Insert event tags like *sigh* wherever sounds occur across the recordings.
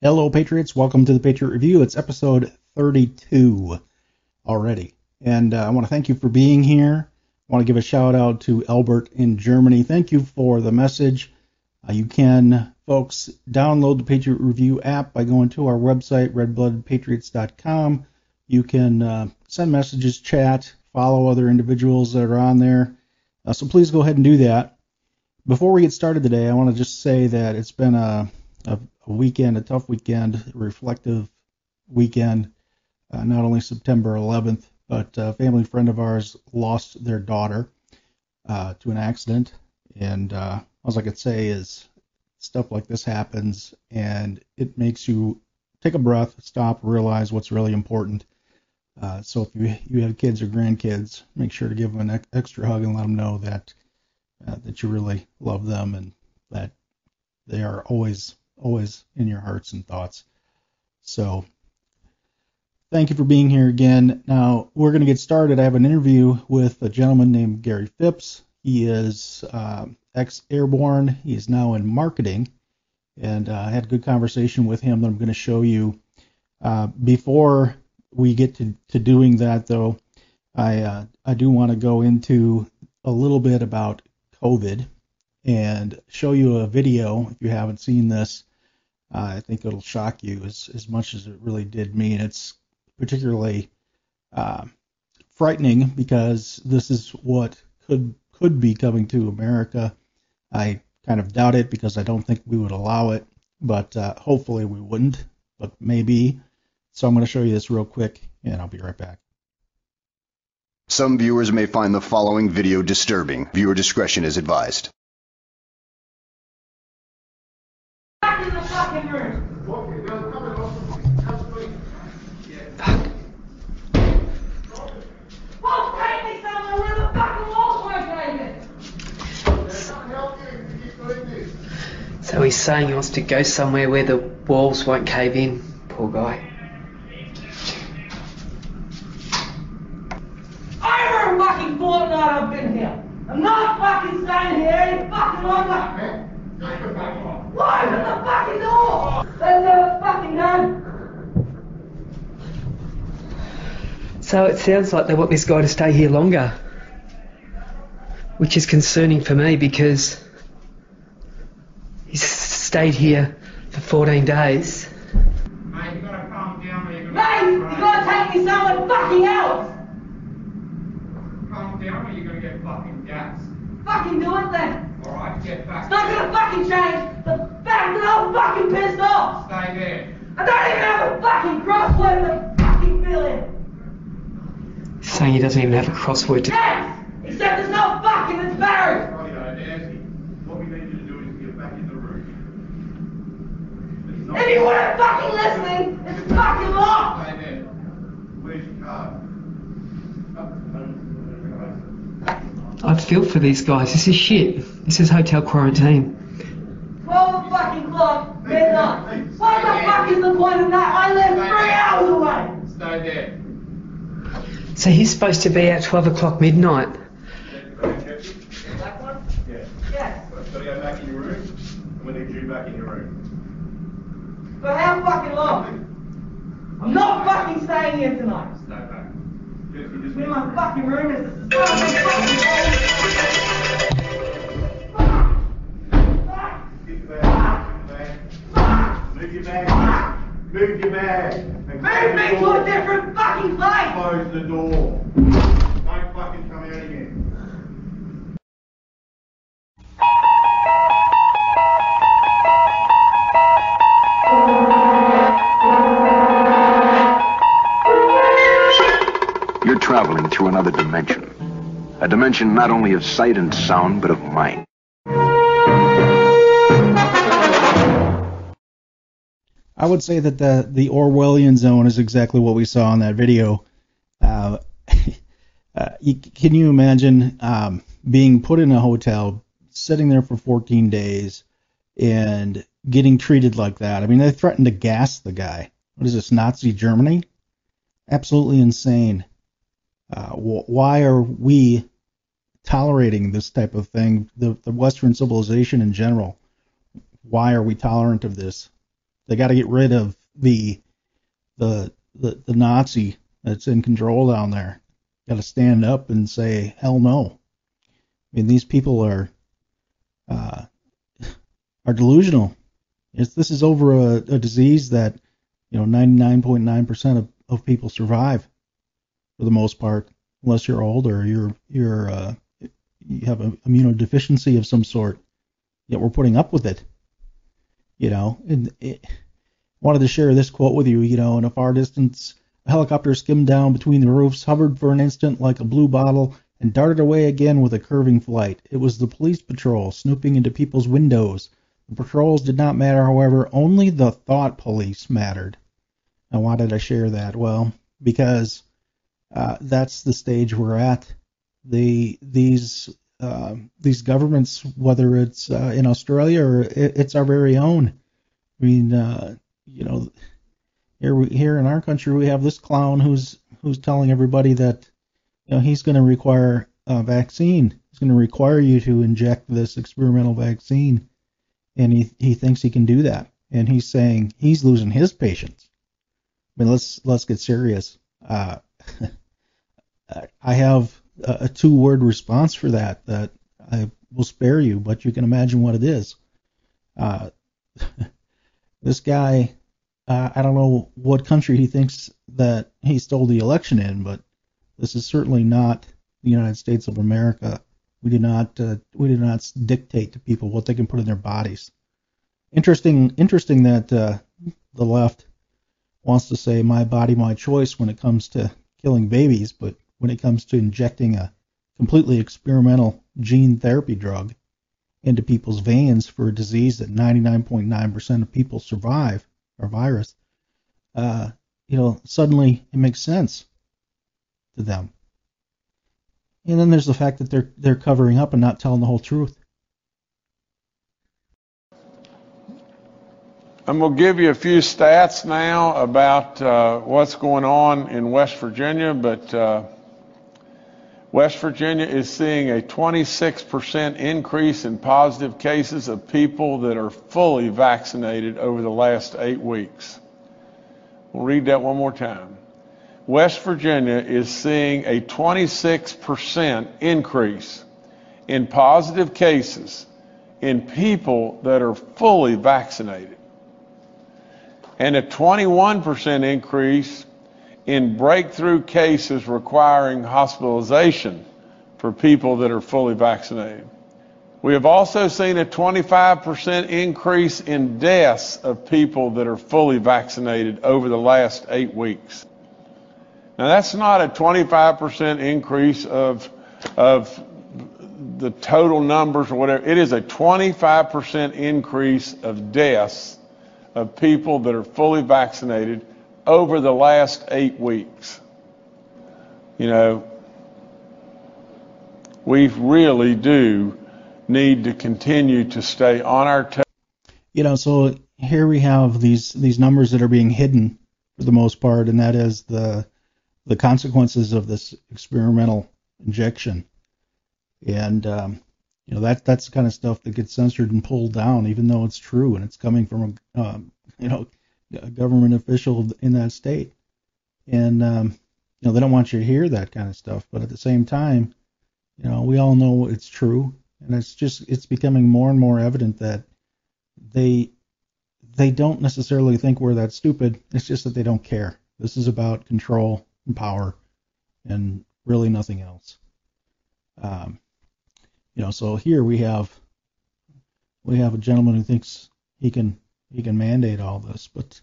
Hello, Patriots. Welcome to the Patriot Review. It's episode 32 already. And uh, I want to thank you for being here. I want to give a shout out to Albert in Germany. Thank you for the message. Uh, you can, folks, download the Patriot Review app by going to our website, redbloodedpatriots.com. You can uh, send messages, chat, follow other individuals that are on there. Uh, so please go ahead and do that. Before we get started today, I want to just say that it's been a, a weekend, a tough weekend, reflective weekend. Uh, not only September 11th, but a family friend of ours lost their daughter uh, to an accident. And uh, all I could say is stuff like this happens, and it makes you take a breath, stop, realize what's really important. Uh, so if you you have kids or grandkids, make sure to give them an extra hug and let them know that uh, that you really love them and that they are always always in your hearts and thoughts. So thank you for being here again. Now we're going to get started. I have an interview with a gentleman named Gary Phipps. He is uh, ex-airborne. He is now in marketing, and uh, I had a good conversation with him that I'm going to show you. Uh, before we get to, to doing that, though, I uh, I do want to go into a little bit about COVID and show you a video if you haven't seen this uh, I think it'll shock you as, as much as it really did me. And it's particularly uh, frightening because this is what could could be coming to America. I kind of doubt it because I don't think we would allow it, but uh, hopefully we wouldn't, but maybe. So I'm going to show you this real quick, and I'll be right back. Some viewers may find the following video disturbing. Viewer discretion is advised. So he's saying he wants to go somewhere where the walls won't cave in. Poor guy. Over a fucking fortnight I've been here. I'm not fucking staying here any fucking longer. Why open the fucking door? They're never fucking done. So it sounds like they want this guy to stay here longer. Which is concerning for me because stayed here for 14 days. Mate, you gotta calm down or you're gonna you gotta take me somewhere fucking else. calm down or you're gonna get fucking gassed. Fucking do it then. Alright, get back. It's not gonna fucking change the fact that I'm fucking pissed off. Stay there. I don't even have a fucking crossword to fucking fill in. Saying he doesn't even have a crossword to. Yes! Except there's no fucking it's Barry! Righto, Nancy. What we need you to do is get back in the room. It's not- If you weren't fucking listening, it's fucking locked! Stay there. Where's your card? I feel for these guys. This is shit. This is hotel quarantine. 12 fucking clock, midnight. What the fuck is the point of that? I live three hours away! Stay there. So he's supposed to be at 12 o'clock midnight. That one? Yeah. Yes. Gotta go back in your room. And we need you back in your For how fucking long? I'm not fucking staying here tonight. Stay back. Just, you just Where my fucking room is, this is fucking Get your bag. Move your bag. Move your bag. Move me to a different fucking place! Close the door. Don't fucking traveling through another dimension. A dimension not only of sight and sound, but of mind. I would say that the the Orwellian zone is exactly what we saw in that video. Uh, *laughs* uh, can you imagine um, being put in a hotel, sitting there for 14 days, and getting treated like that? I mean, they threatened to gas the guy. What is this, Nazi Germany? Absolutely insane. Uh, wh- why are we tolerating this type of thing? The, the Western civilization in general. Why are we tolerant of this? They got to get rid of the the the, the Nazi that's in control down there. Got to stand up and say hell no. I mean, these people are uh, are delusional. It's, this is over a, a disease that you know 99.9% of, of people survive for the most part, unless you're old or you're you're uh, you have an immunodeficiency of some sort. Yet we're putting up with it. You know, and it, wanted to share this quote with you. You know, in a far distance, a helicopter skimmed down between the roofs, hovered for an instant like a bluebottle, and darted away again with a curving flight. It was the police patrol snooping into people's windows. The patrols did not matter, however, only the thought police mattered. Now, why did I share that? Well, because uh, that's the stage we're at. The these uh, these governments, whether it's uh, in Australia or it, it's our very own. I mean, uh, you know, here we, here in our country we have this clown who's who's telling everybody that you know he's going to require a vaccine. He's going to require you to inject this experimental vaccine, and he he thinks he can do that. And he's saying he's losing his patients. I mean, let's let's get serious. Uh, I have a two word response for that that I will spare you, but you can imagine what it is. Uh, *laughs* this guy, uh, I don't know what country he thinks that he stole the election in, but this is certainly not the United States of America. We do not uh, we do not dictate to people what they can put in their bodies. Interesting, interesting that uh, the left wants to say my body, my choice when it comes to killing babies, but when it comes to injecting a completely experimental gene therapy drug into people's veins for a disease that 99.9% of people survive, or virus, uh, you know, suddenly it makes sense to them. And then there's the fact that they're they're covering up and not telling the whole truth. I'm going to give you a few stats now about uh, what's going on in West Virginia, but uh, West Virginia is seeing a 26% increase in positive cases of people that are fully vaccinated over the last eight weeks. We'll read that one more time. West Virginia is seeing a 26% increase in positive cases in people that are fully vaccinated, and a 21% increase in breakthrough cases requiring hospitalization for people that are fully vaccinated. We have also seen a 25% increase in deaths of people that are fully vaccinated over the last eight weeks. Now, that's not a 25% increase of, of the total numbers or whatever. It is a 25% increase of deaths of people that are fully vaccinated over the last eight weeks. You know, we really do need to continue to stay on our toes. You know, so here we have these these numbers that are being hidden for the most part, and that is the the consequences of this experimental injection. And um, you know that that's the kind of stuff that gets censored and pulled down, even though it's true and it's coming from a um, you know a government official in that state. And um, you know they don't want you to hear that kind of stuff, but at the same time, you know we all know it's true, and it's just it's becoming more and more evident that they they don't necessarily think we're that stupid. It's just that they don't care. This is about control and power, and really nothing else. Um, you know, so here we have we have a gentleman who thinks he can he can mandate all this, but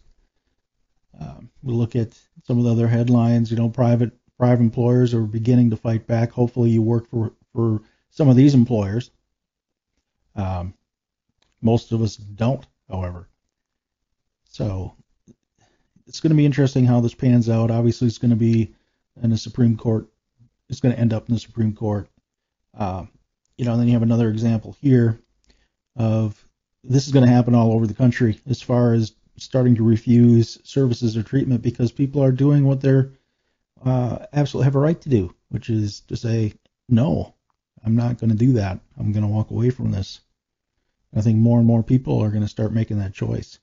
um, we look at some of the other headlines. You know, private private employers are beginning to fight back. Hopefully, you work for for some of these employers. Um, most of us don't, however. So it's going to be interesting how this pans out. Obviously, it's going to be in the Supreme Court. It's going to end up in the Supreme Court. Uh, you know, and then you have another example here of this is going to happen all over the country as far as starting to refuse services or treatment because people are doing what they're uh, absolutely have a right to do, which is to say, no, I'm not going to do that. I'm going to walk away from this. I think more and more people are going to start making that choice.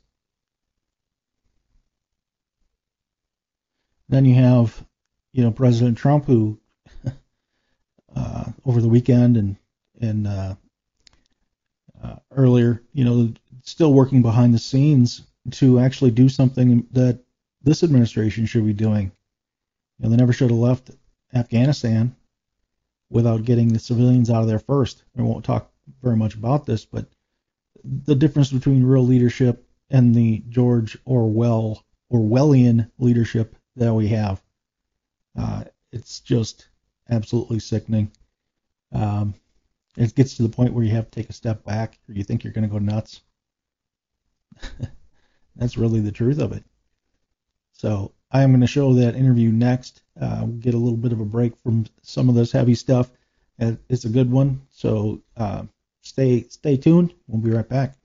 Then you have, you know, President Trump who, *laughs* uh, over the weekend and and uh, uh, earlier, you know, still working behind the scenes to actually do something that this administration should be doing. You know, they never should have left Afghanistan without getting the civilians out of there first. I won't talk very much about this, but the difference between real leadership and the George Orwell Orwellian leadership that we have, uh, it's just absolutely sickening. Um, it gets to the point where you have to take a step back, or you think you're going to go nuts. *laughs* That's really the truth of it. So I am going to show that interview next. Uh, we'll get a little bit of a break from some of this heavy stuff. It's a good one. So uh, stay stay tuned. We'll be right back.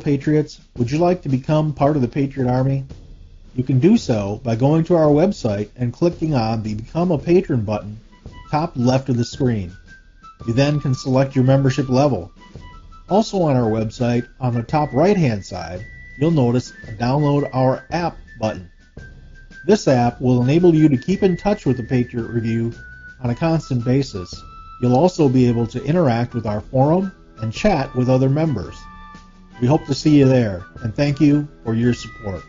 Patriots. Would you like to become part of the Patriot Army? You can do so by going to our website and clicking on the Become a Patron button top left of the screen. You then can select your membership level. Also on our website, on the top right hand side, you'll notice a Download Our App button. This app will enable you to keep in touch with the Patriot Review on a constant basis. You'll also be able to interact with our forum and chat with other members. We hope to see you there, and thank you for your support.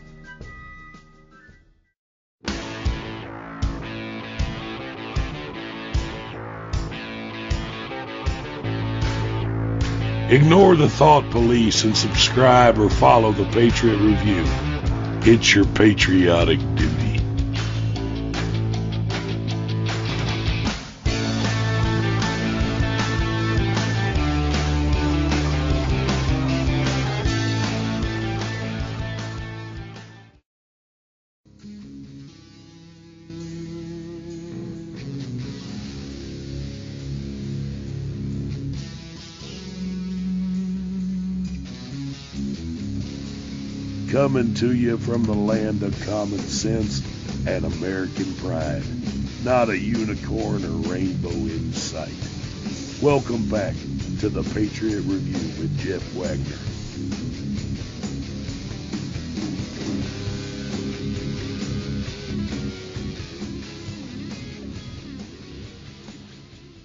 Ignore the thought police and subscribe or follow the Patriot Review. It's your patriotic duty. Coming to you from the land of common sense and American pride. Not a unicorn or rainbow in sight. Welcome back to the Patriot Review with Jeff Wagner.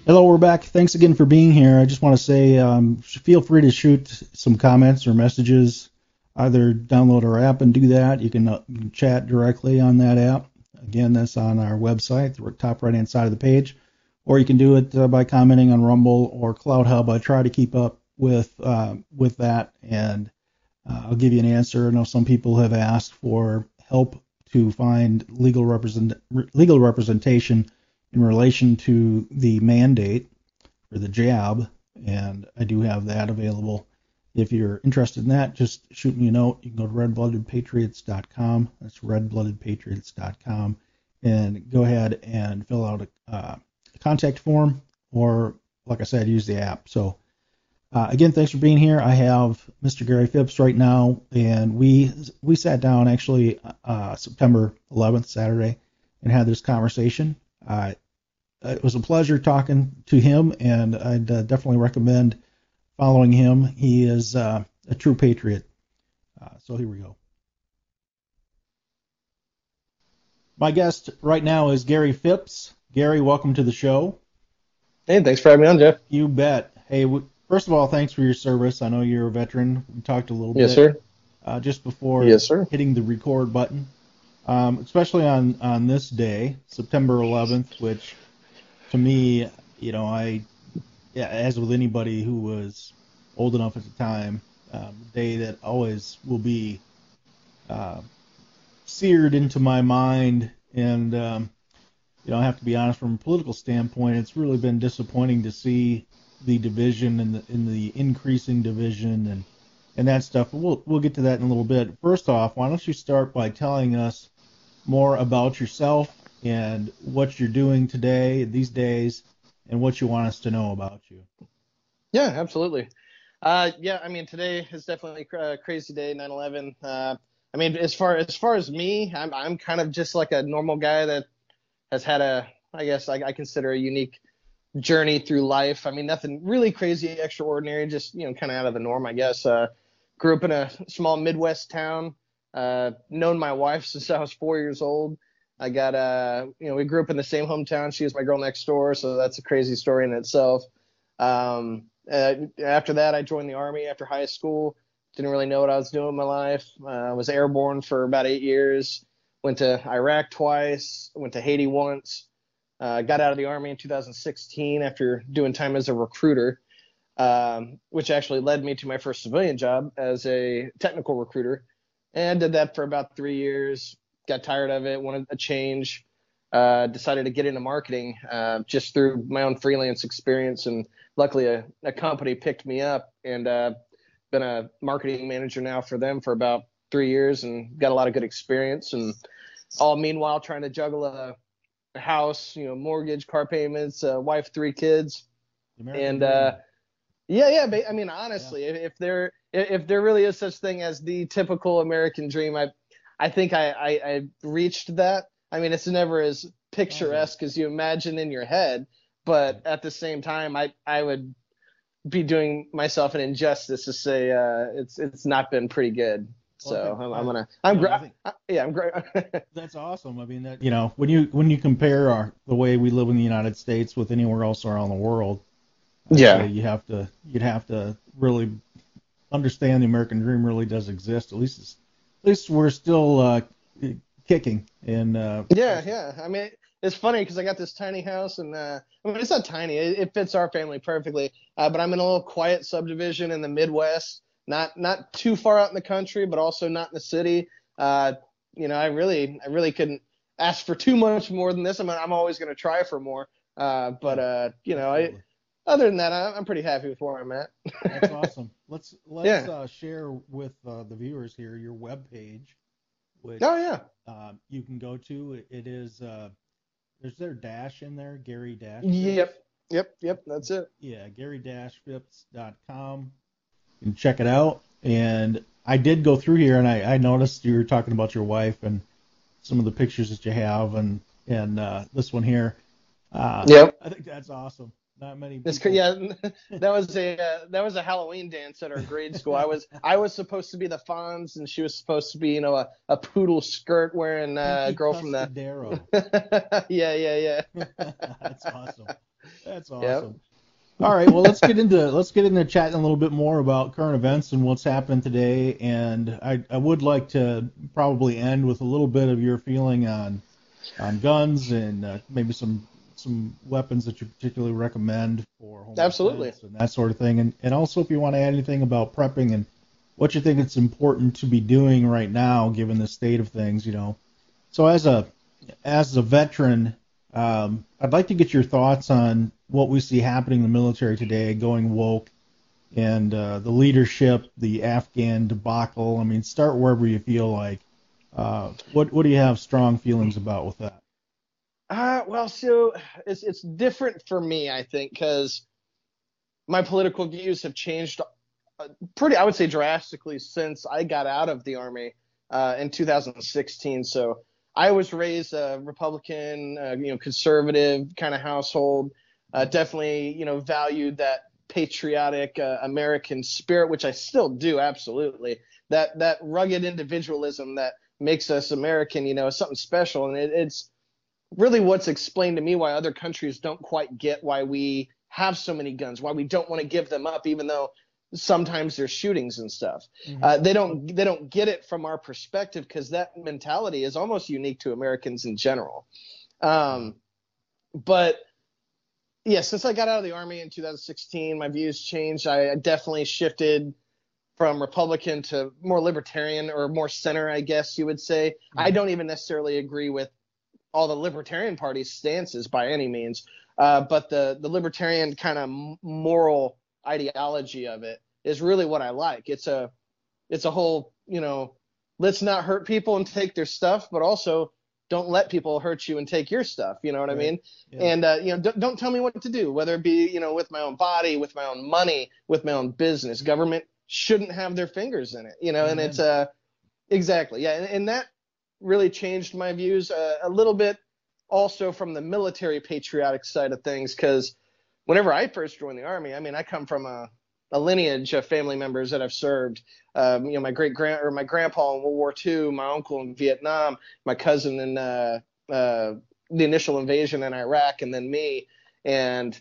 Hello, we're back. Thanks again for being here. I just want to say um, feel free to shoot some comments or messages either download our app and do that. You can, uh, chat directly on that app. Again, that's on our website, the top right hand side of the page. Or you can do it uh, by commenting on Rumble or CloutHub. I try to keep up with uh, with that, and uh, I'll give you an answer. I know some people have asked for help to find legal represent legal representation in relation to the mandate for the jab, and I do have that available if you're interested in that, just shoot me a note. You can go to redbloodedpatriots.com. That's redbloodedpatriots.com, and go ahead and fill out a, uh, a contact form, or like I said, use the app. So uh, again, thanks for being here. I have Mr. Gary Phipps right now, and we we sat down actually uh, September 11th, Saturday, and had this conversation. Uh, it was a pleasure talking to him, and I'd uh, definitely recommend following him. He is uh, a true patriot. Uh, so here we go. My guest right now is Gary Phipps. Gary, welcome to the show. Hey, thanks for having me on, Jeff. You bet. Hey, w- first of all, thanks for your service. I know you're a veteran. We talked a little yes, bit. Yes, sir. Uh, just before yes, sir. hitting the record button, um, especially on on this day, September 11th, which to me, you know, I as with anybody who was old enough at the time, um, day that always will be uh, seared into my mind. And um, you know, I have to be honest, from a political standpoint, it's really been disappointing to see the division and the in the increasing division and and that stuff. We'll we'll get to that in a little bit. First off, why don't you start by telling us more about yourself and what you're doing today, these days, and what you want us to know about you. Yeah, absolutely. Uh, yeah, I mean today is definitely a crazy day, 9/11. Uh, I mean, as far as far as me, I'm I'm kind of just like a normal guy that has had a, I guess I, I consider a unique journey through life. I mean, nothing really crazy, extraordinary, just you know, kind of out of the norm, I guess. Uh, grew up in a small Midwest town. Uh, known my wife *laughs* since I was four years old. I got uh, you know, we grew up in the same hometown. She was my girl next door, so that's a crazy story in itself. Um, uh, after that, I joined the army after high school. Didn't really know what I was doing in my life. I uh, was airborne for about eight years. Went to Iraq twice. Went to Haiti once. Uh, got out of the army in 2016 after doing time as a recruiter, um, which actually led me to my first civilian job as a technical recruiter. And did that for about three years. Got tired of it, wanted a change. Uh, decided to get into marketing uh, just through my own freelance experience, and luckily a, a company picked me up, and uh, been a marketing manager now for them for about three years, and got a lot of good experience. And all meanwhile trying to juggle a, a house, you know, mortgage, car payments, wife, three kids, and uh, yeah, yeah. I mean, honestly, yeah. if, if there if there really is such thing as the typical American dream, I I think I, I, I reached that I mean, it's never as picturesque as you imagine in your head, but at the same time, I I would be doing myself an injustice to say uh, it's it's not been pretty good. So I'm, I'm, gonna I'm gra- yeah I'm great. *laughs* that's awesome. I mean that you know when you when you compare our the way we live in the United States with anywhere else around the world, yeah, you have to you'd have to really understand the American dream really does exist. At least at least we're still uh, kicking. And uh, yeah, yeah. I mean, it's funny because I got this tiny house, and uh, I mean, it's not tiny. It, it fits our family perfectly. Uh, but I'm in a little quiet subdivision in the Midwest, not not too far out in the country, but also not in the city. Uh, you know, I really, I really couldn't ask for too much more than this. I'm, I'm always going to try for more. Uh, but uh, you know, I, other than that, I'm pretty happy with where I'm at. That's *laughs* awesome. Let's let's yeah. uh, share with uh, the viewers here your web page which oh yeah uh, you can go to. It is uh, there's their dash in there, Gary Dash. Yep, yep, yep. That's it. Yeah, GaryDashPhipps.com. You can check it out. And I did go through here, and I, I noticed you were talking about your wife and some of the pictures that you have, and and uh, this one here. Uh, yep. I think that's awesome. Not many. People. yeah, *laughs* that was a uh, that was a Halloween dance at our grade school. I was I was supposed to be the Fonz, and she was supposed to be you know a, a poodle skirt wearing uh, a girl from the. *laughs* yeah, yeah, yeah. *laughs* That's awesome. That's awesome. Yep. All right, well let's get into let's get into chatting a little bit more about current events and what's happening today. And I I would like to probably end with a little bit of your feeling on on guns and uh, maybe some some weapons that you particularly recommend for home absolutely and that sort of thing, and and also if you want to add anything about prepping and what you think it's important to be doing right now given the state of things, you know. So as a as a veteran, um, I'd like to get your thoughts on what we see happening in the military today, going woke, and uh, the leadership, the Afghan debacle. I mean, start wherever you feel like. Uh, what what do you have strong feelings about with that? Uh, well, so it's it's different for me, I think, because my political views have changed uh, pretty, I would say, drastically since I got out of the army uh, in 2016. So I was raised a Republican, uh, you know, conservative kind of household. Uh, definitely, you know, valued that patriotic uh, American spirit, which I still do, absolutely. That that rugged individualism that makes us American, you know, is something special, and it, it's really what's explained to me why other countries don't quite get why we have so many guns, why we don't want to give them up, even though sometimes there's shootings and stuff. Mm-hmm. Uh, they don't they don't get it from our perspective because that mentality is almost unique to Americans in general. Um, but yeah, since I got out of the army in 2016, my views changed. I definitely shifted from Republican to more libertarian or more center, I guess you would say. Mm-hmm. I don't even necessarily agree with all the Libertarian Party's stances by any means, uh, but the the Libertarian kind of moral ideology of it is really what I like. It's a it's a whole you know let's not hurt people and take their stuff, but also don't let people hurt you and take your stuff. You know what I mean? Yeah. And uh, you know, don't, don't tell me what to do, whether it be you know with my own body, with my own money, with my own business. Government shouldn't have their fingers in it. You know, and it's uh exactly yeah, and, and that really changed my views uh, a little bit. Also from the military patriotic side of things, because whenever I first joined the army, I mean, I come from a, a lineage of family members that have served. Um, you know, my great grand or my grandpa in World War II, my uncle in Vietnam, my cousin in uh, uh, the initial invasion in Iraq, and then me. And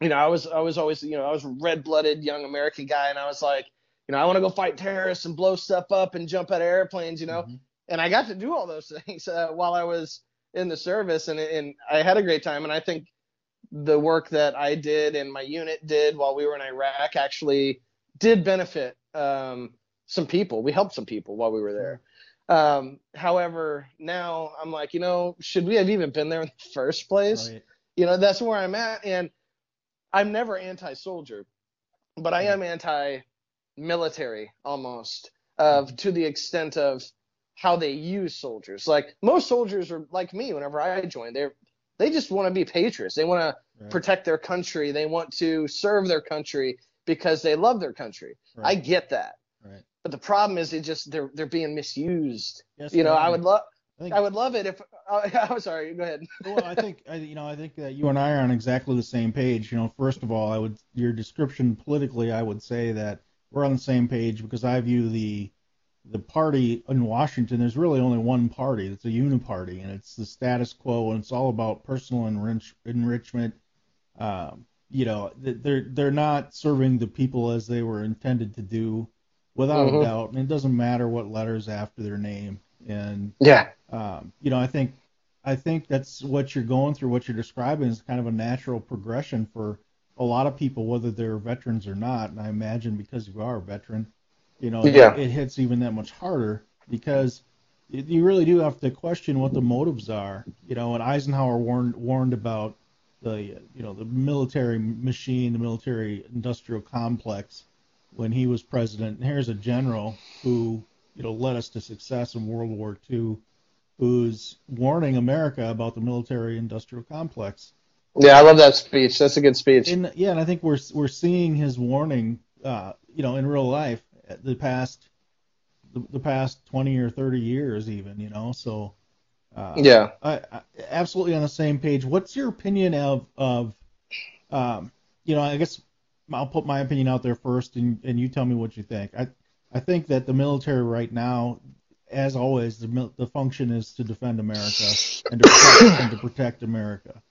you know, I was I was always you know I was a red-blooded young American guy, and I was like, you know, I want to go fight terrorists and blow stuff up and jump out of airplanes, you know. Mhm. And I got to do all those *laughs* things uh, while I was in the service, and and I had a great time. And I think the work that I did and my unit did while we were in Iraq actually did benefit um, some people. We helped some people while we were there. Um, however, now I'm like, you know, should we have even been there in the *laughs* first place? Right. You know, that's where I'm at. And I'm never anti soldier, but I am anti military almost, of to the extent of how they use soldiers. Like most soldiers are like me whenever I joined. They're they just want to be patriots. They want to Right. protect their country. They want to serve their country because they love their country. I get that. Right. But the problem is, it just they're they're being misused. Yes, you know, they I would love I I would love it if *laughs* oh, I'm sorry. Go ahead. *laughs* well, I think I, you know I think that you and I are on exactly the same page. You know, first of all, I would your description politically, I would say that we're on the same page because I view the the party in Washington. There's really only one party. It's a uniparty, and it's the status quo, and it's all about personal enrich, enrichment. Um, you know, they're they're not serving the people as they were intended to do, without Mhm. a doubt. And it doesn't matter what letters after their name. And Yeah. um, you know, I think I think that's what you're going through. What you're describing is kind of a natural progression for a lot of people, whether they're veterans or not. And I imagine because you are a veteran, you know, Yeah. it, it hits even that much harder because you really do have to question what the motives are. You know, and Eisenhower warned warned about the you know the military machine, the military industrial complex when he was president. And here's a general who you know led us to success in World War II, who's warning America about the military industrial complex. Yeah, I love that speech. That's a good speech. And yeah, and I think we're we're seeing his warning, uh, you know, in real life, the past the, the past 20 or 30 years, even, you know. So uh, yeah. I, I absolutely on the same page. What's your opinion of of um, you know, I guess I'll put my opinion out there first, and and you tell me what you think. I I think that the military right now, as always, the the function is to defend America and to protect, and to protect America.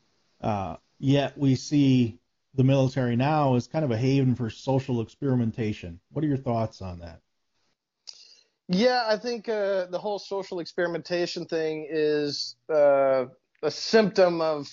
Uh, yet we see the military now as kind of a haven for social experimentation. What are your thoughts on that? Yeah, I think uh, the whole social experimentation thing is uh, a symptom of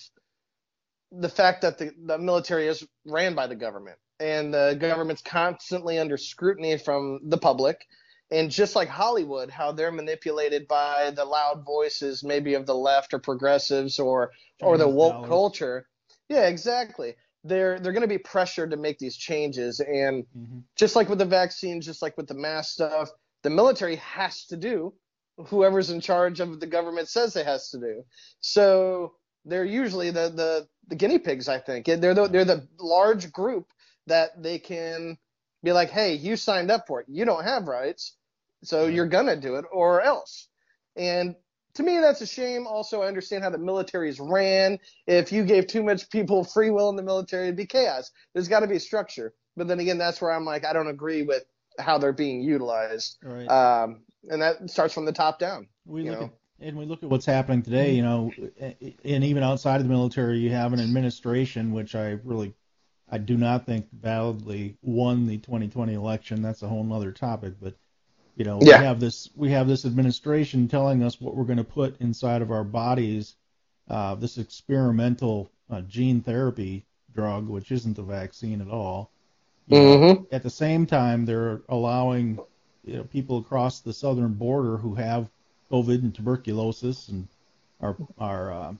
the fact that the, the military is ran by the government, and the government's constantly under scrutiny from the public. And just like Hollywood, how they're manipulated by the loud voices, maybe of the left or progressives or or the woke dollars. culture. Yeah, exactly. They're they're going to be pressured to make these changes, and hmm just like with the vaccine, just like with the mask stuff, the military has to do whoever's in charge of the government says it has to do. So they're usually the the, the guinea pigs, I think. They're the, they're the large group that they can be like, hey, you signed up for it. You don't have rights, so you're gonna do it or else. And to me, that's a shame. Also, I understand how the military is ran. If you gave too much people free will in the military, it'd be chaos. There's got to be a structure. But then again, that's where I'm like, I don't agree with how they're being utilized. Right. Um, and that starts from the top down. we you look know. at and we look at what's happening today. You know, and even outside of the military, you have an administration which I really, I do not think validly won the 2020 election. That's a whole other topic. But you know, Yeah. we have this we have this administration telling us what we're going to put inside of our bodies. Uh, this experimental uh, gene therapy drug, which isn't a vaccine at all. You know. At the same time, they're allowing you know, people across the southern border who have COVID and tuberculosis and are are uh,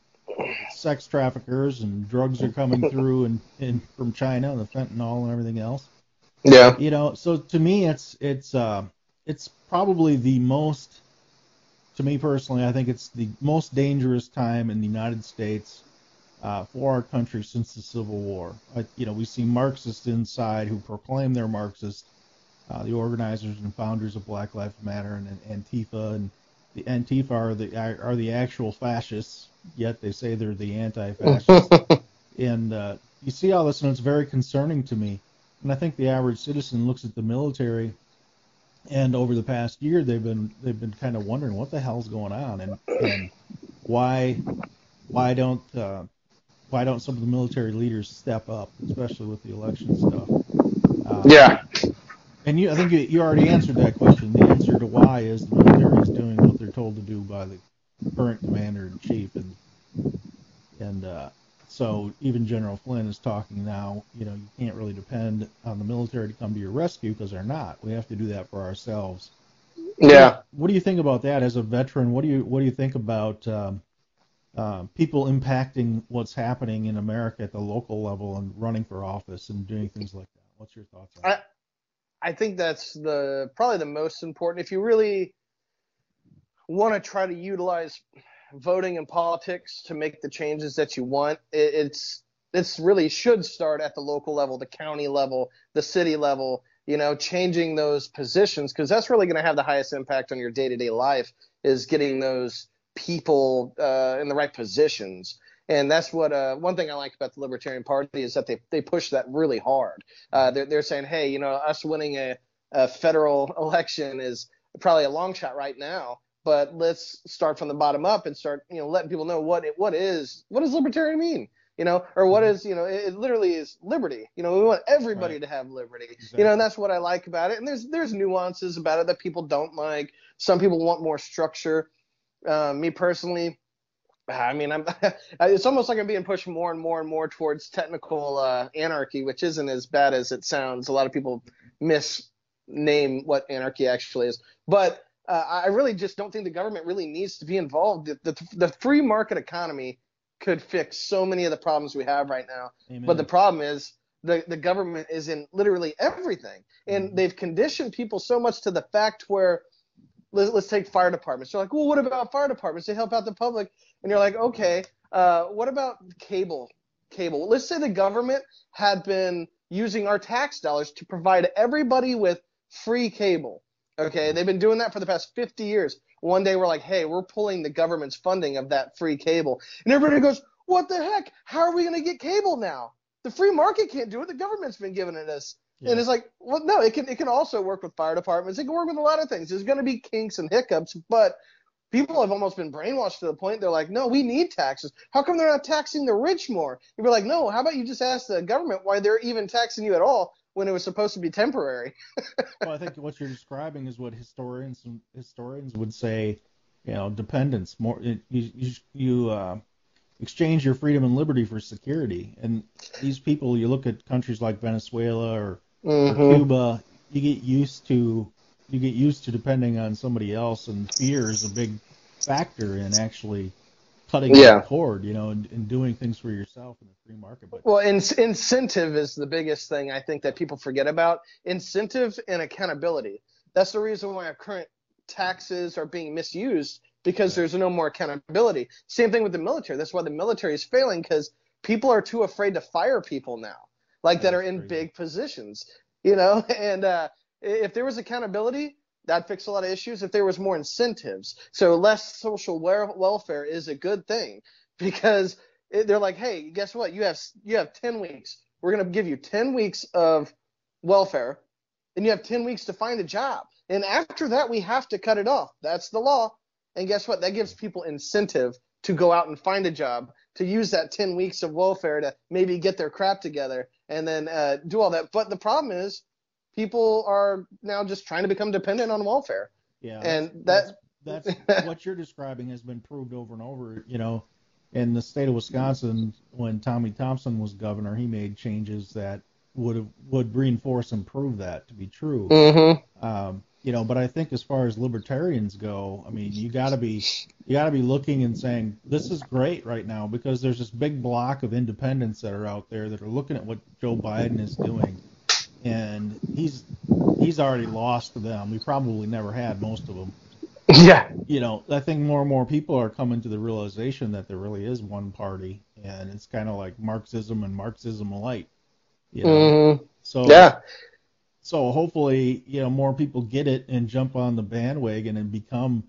sex traffickers and drugs are coming *laughs* through and, and from China, the fentanyl and everything else. Yeah. You know, so to me, it's it's uh, it's probably the most to me personally, I think it's the most dangerous time in the United States uh, for our country since the Civil War. I, you know, we see Marxists inside who proclaim they're Marxist, uh, the organizers and founders of Black Lives Matter and, and Antifa, and the Antifa are the are the actual fascists, yet they say they're the anti-fascists. *laughs* and uh, you see all this, and it's very concerning to me. And I think the average citizen looks at the military, and over the past year, they've been they've been kind of wondering what the hell's going on, and, and why why don't uh, why don't some of the military leaders step up, especially with the election stuff? Uh, Yeah. And you, I think you, you already answered that question. The answer to why is the military is doing what they're told to do by the current commander in chief, and and uh, so even General Flynn is talking now. You know, you can't really depend on the military to come to your rescue because they're not. We have to do that for ourselves. Yeah. What do you think about that as a veteran? What do you what do you think about um, uh, people impacting what's happening in America at the local level and running for office and doing things like that? What's your thoughts on that? I think that's the probably the most important. If you really want to try to utilize voting and politics to make the changes that you want, it, it's it's really should start at the local level, the county level, the city level. You know, changing those positions because that's really going to have the highest impact on your day-to-day life is getting those people uh, in the right positions. And that's what uh, one thing I like about the Libertarian Party is that they they push that really hard. Uh, they're they're saying, hey, you know, us winning a, a federal *laughs* election is probably a long shot right now, but let's start from the bottom up and start, you know, letting people know what it, what is what does libertarian mean, you know, or what is, you know, it, it literally is liberty. You know, we want everybody Right. to have liberty. Exactly. You know, and that's what I like about it. And there's there's nuances about it that people don't like. Some people want more structure. Uh, me personally, I mean, I'm. *laughs* It's almost like I'm being pushed more and more and more towards technical uh, anarchy, which isn't as bad as it sounds. A lot of people misname what anarchy actually is, but uh, I really just don't think the government really needs to be involved. The, the, the free market economy could fix so many of the problems we have right now. Amen. But the problem is the, the government is in literally everything. And they've conditioned people so much to the fact where let's, let's take fire departments. They're like, well, what about fire departments? They help out the public. And you're like, okay, uh, what about cable? Cable. Let's say the government had been using our tax dollars to provide everybody with free cable. Okay, they've been doing that for the past 50 years. One day we're like, hey, we're pulling the government's funding of that free cable. And everybody goes, what the heck? How are we going to get cable now? The free market can't do it. The government's been giving it us. Yeah. And it's like, well, no, it can it can also work with fire departments. It can work with a lot of things. There's going to be kinks and hiccups, but people have almost been brainwashed to the point they're like, no, we need taxes. How come they're not taxing the rich more? You'd be like, no, how about you just ask the government why they're even taxing you at all when it was supposed to be temporary? *laughs* well, I think what you're describing is what historians historians would say, you know, dependence. More you you, you uh, exchange your freedom and liberty for security, and these people, you look at countries like Venezuela or, or Cuba, you get used to you get used to depending on somebody else, and fear is a big factor in actually cutting Yeah. the cord, you know, and, and doing things for yourself in the free market. But Well, in, incentive is the biggest thing I think that people forget about. Incentive and accountability. That's the reason why our current taxes are being misused because there's no more accountability. Same thing with the military. That's why the military is failing because people are too afraid to fire people now, like that are in crazy. big positions. You know, *laughs* and uh, if there was accountability, that'd fix a lot of issues. If there was more incentives, so less social wel- welfare is a good thing *laughs* because they're like, hey, guess what? You have you have 10 weeks. We're gonna give you 10 weeks of welfare, and you have 10 weeks to find a job. And after that, we have to cut it off. That's the law. And guess what? That gives people incentive to go out and find a job, to use that 10 weeks of welfare to maybe get their crap together and then uh, do all that. But the problem is, people are now just trying to become dependent on welfare. Yeah, And that's, that- that's, *laughs* that's what you're describing has been proved over and over. You know, in the state of Wisconsin, when Tommy Thompson was governor, he made changes that would have, would reinforce and prove that to be true. Mm-hmm. Um, you know, but I think as far as libertarians go, I mean, you got to be you got to be looking and saying this is great right now because there's this big block of independents that are out there that are looking at what Joe Biden is doing, and he's he's already lost to them. We probably never had most of them. *laughs* Yeah. you know, I think more and more people are coming to the realization that there really is one party, and it's kind of like Marxism and Marxism light. You know, Mhm. so Yeah. so hopefully, you know, more people get it and jump on the bandwagon and become,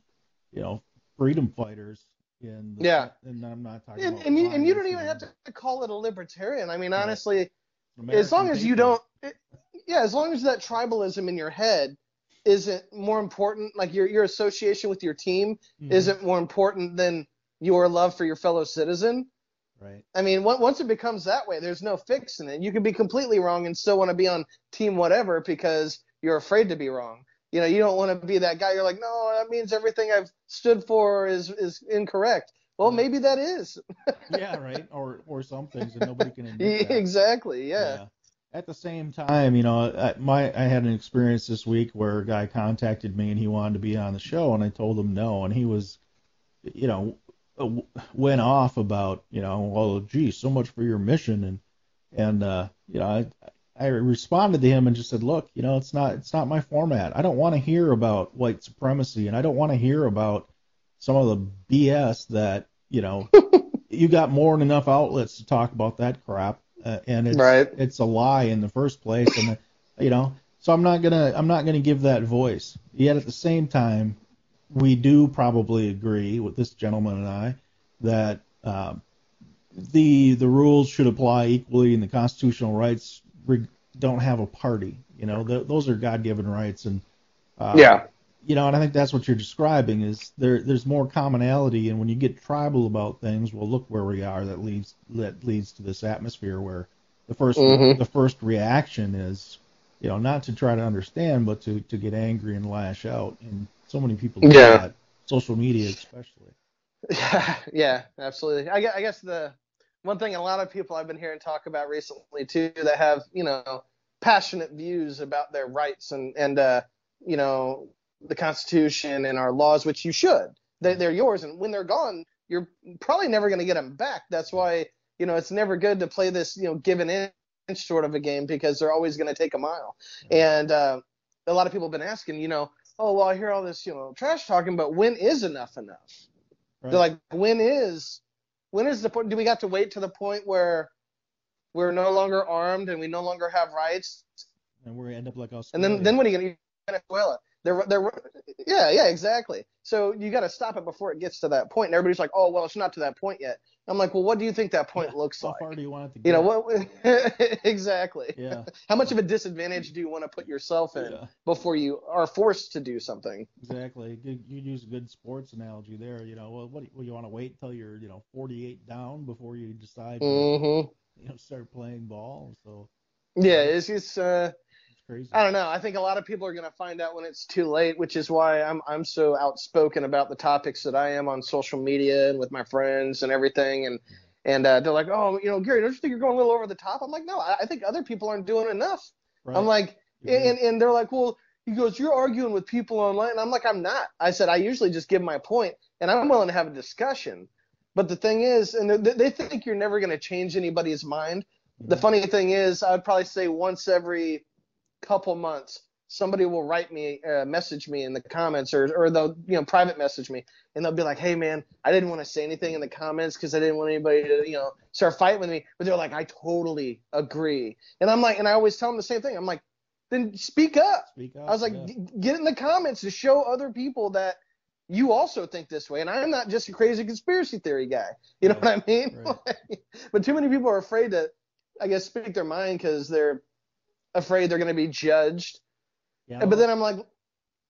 you know, freedom fighters. And Yeah. and I'm not talking And, about and you and you don't even have to call it a libertarian. I mean, Right. honestly, American as long as you don't, it, yeah, as long as that tribalism in your head isn't more important, like your your association with your team Mhm. isn't more important than your love for your fellow citizen. right. I mean, on- once it becomes that way, there's no fixing it. You can be completely wrong and still want to be on team whatever because you're afraid to be wrong. You know, you don't want to be that guy. You're like, no, that means everything I've stood for is is incorrect. Well, Right. maybe that is. Yeah, right. Or or some things and nobody can *laughs* admit that. exactly. Yeah. At the same time, you know, I, my I had an experience this week where a guy contacted me and he wanted to be on the show, and I told him no, and he was, you know, uh, went off about, you know, well, gee, so much for your mission, and and uh, you know, I I responded to him and just said, look, you know, it's not it's not my format. I don't want to hear about white supremacy, and I don't want to hear about some of the BS that you know *laughs* you got more than enough outlets to talk about that crap, uh, and it's Right. it's a lie in the first place, and you know, so I'm not gonna I'm not gonna give that voice. Yet at the same time, we do probably agree with this gentleman and I that um, the the rules should apply equally, and the constitutional rights re- don't have a party. You know, th- those are God-given rights, and uh, Yeah. You know, and I think that's what you're describing is there there's more commonality, and when you get tribal about things, well, look where we are. That leads that leads to this atmosphere where the 1st Mhm. the first reaction is, you know, not to try to understand, but to to get angry and lash out, and so many people do Yeah. that, social media especially. Yeah, *laughs* yeah, absolutely. I guess, I guess the one thing a lot of people I've been hearing talk about recently too that have you know passionate views about their rights and and uh, you know the Constitution and our laws, which you should. They, they're yours, and when they're gone, you're probably never going to get them back. That's why you know it's never good to play this you know give an inch sort of a game because they're always going to take a mile. And uh, a lot of people have been asking, you know, oh well, I hear all this you know trash talking, but when is enough enough? Right? They're like, when is when is the point? Do we got to wait to the point where we're no longer armed and we no longer have rights? and we're end up like Australia. And then then what are you gonna do? Venezuela? They're they're yeah yeah exactly. So you got to stop it before it gets to that point. And everybody's like, oh well, it's not to that point yet. I'm like, well, what do you think that point *laughs* looks how like? far do you want it to You know what? *laughs* exactly. Yeah. *laughs* How much of a disadvantage do you want to put yourself in Yeah. before you are forced to do something? Exactly. You, you use a good sports analogy there. You know, well, what do you, you want to wait until you're, you know, 48 down before you decide to, hmm you know, start playing ball. So Yeah, it's just uh, crazy. I don't know. I think a lot of people are going to find out when it's too late, which is why I'm I'm so outspoken about the topics that I am on social media and with my friends and everything. And and uh, they're like, oh, you know, Gary, don't you think you're going a little over the top? I'm like, no, I, I think other people aren't doing enough. Right. I'm like, and and they're like, well, he goes, you're arguing with people online. And I'm like, I'm not. I said, I usually just give my point, and I'm willing to have a discussion. But the thing is, and they, they think you're never going to change anybody's mind. The funny thing is, I'd probably say once every couple months, somebody will write me, uh, message me in the comments, or or they'll you know private message me, and they'll be like, hey man, I didn't want to say anything in the comments because I didn't want anybody to you know start fighting with me. But they're like, I totally agree, and I'm like, and I always tell them the same thing. I'm like, then speak up. Speak up. I was like, yeah. Get in the comments to show other people that you also think this way. And I'm not just a crazy conspiracy theory guy. You know Right, what I mean? right. *laughs* but too many people are afraid to, I guess, speak their mind because they're afraid they're going to be judged. Yeah, but then I'm like,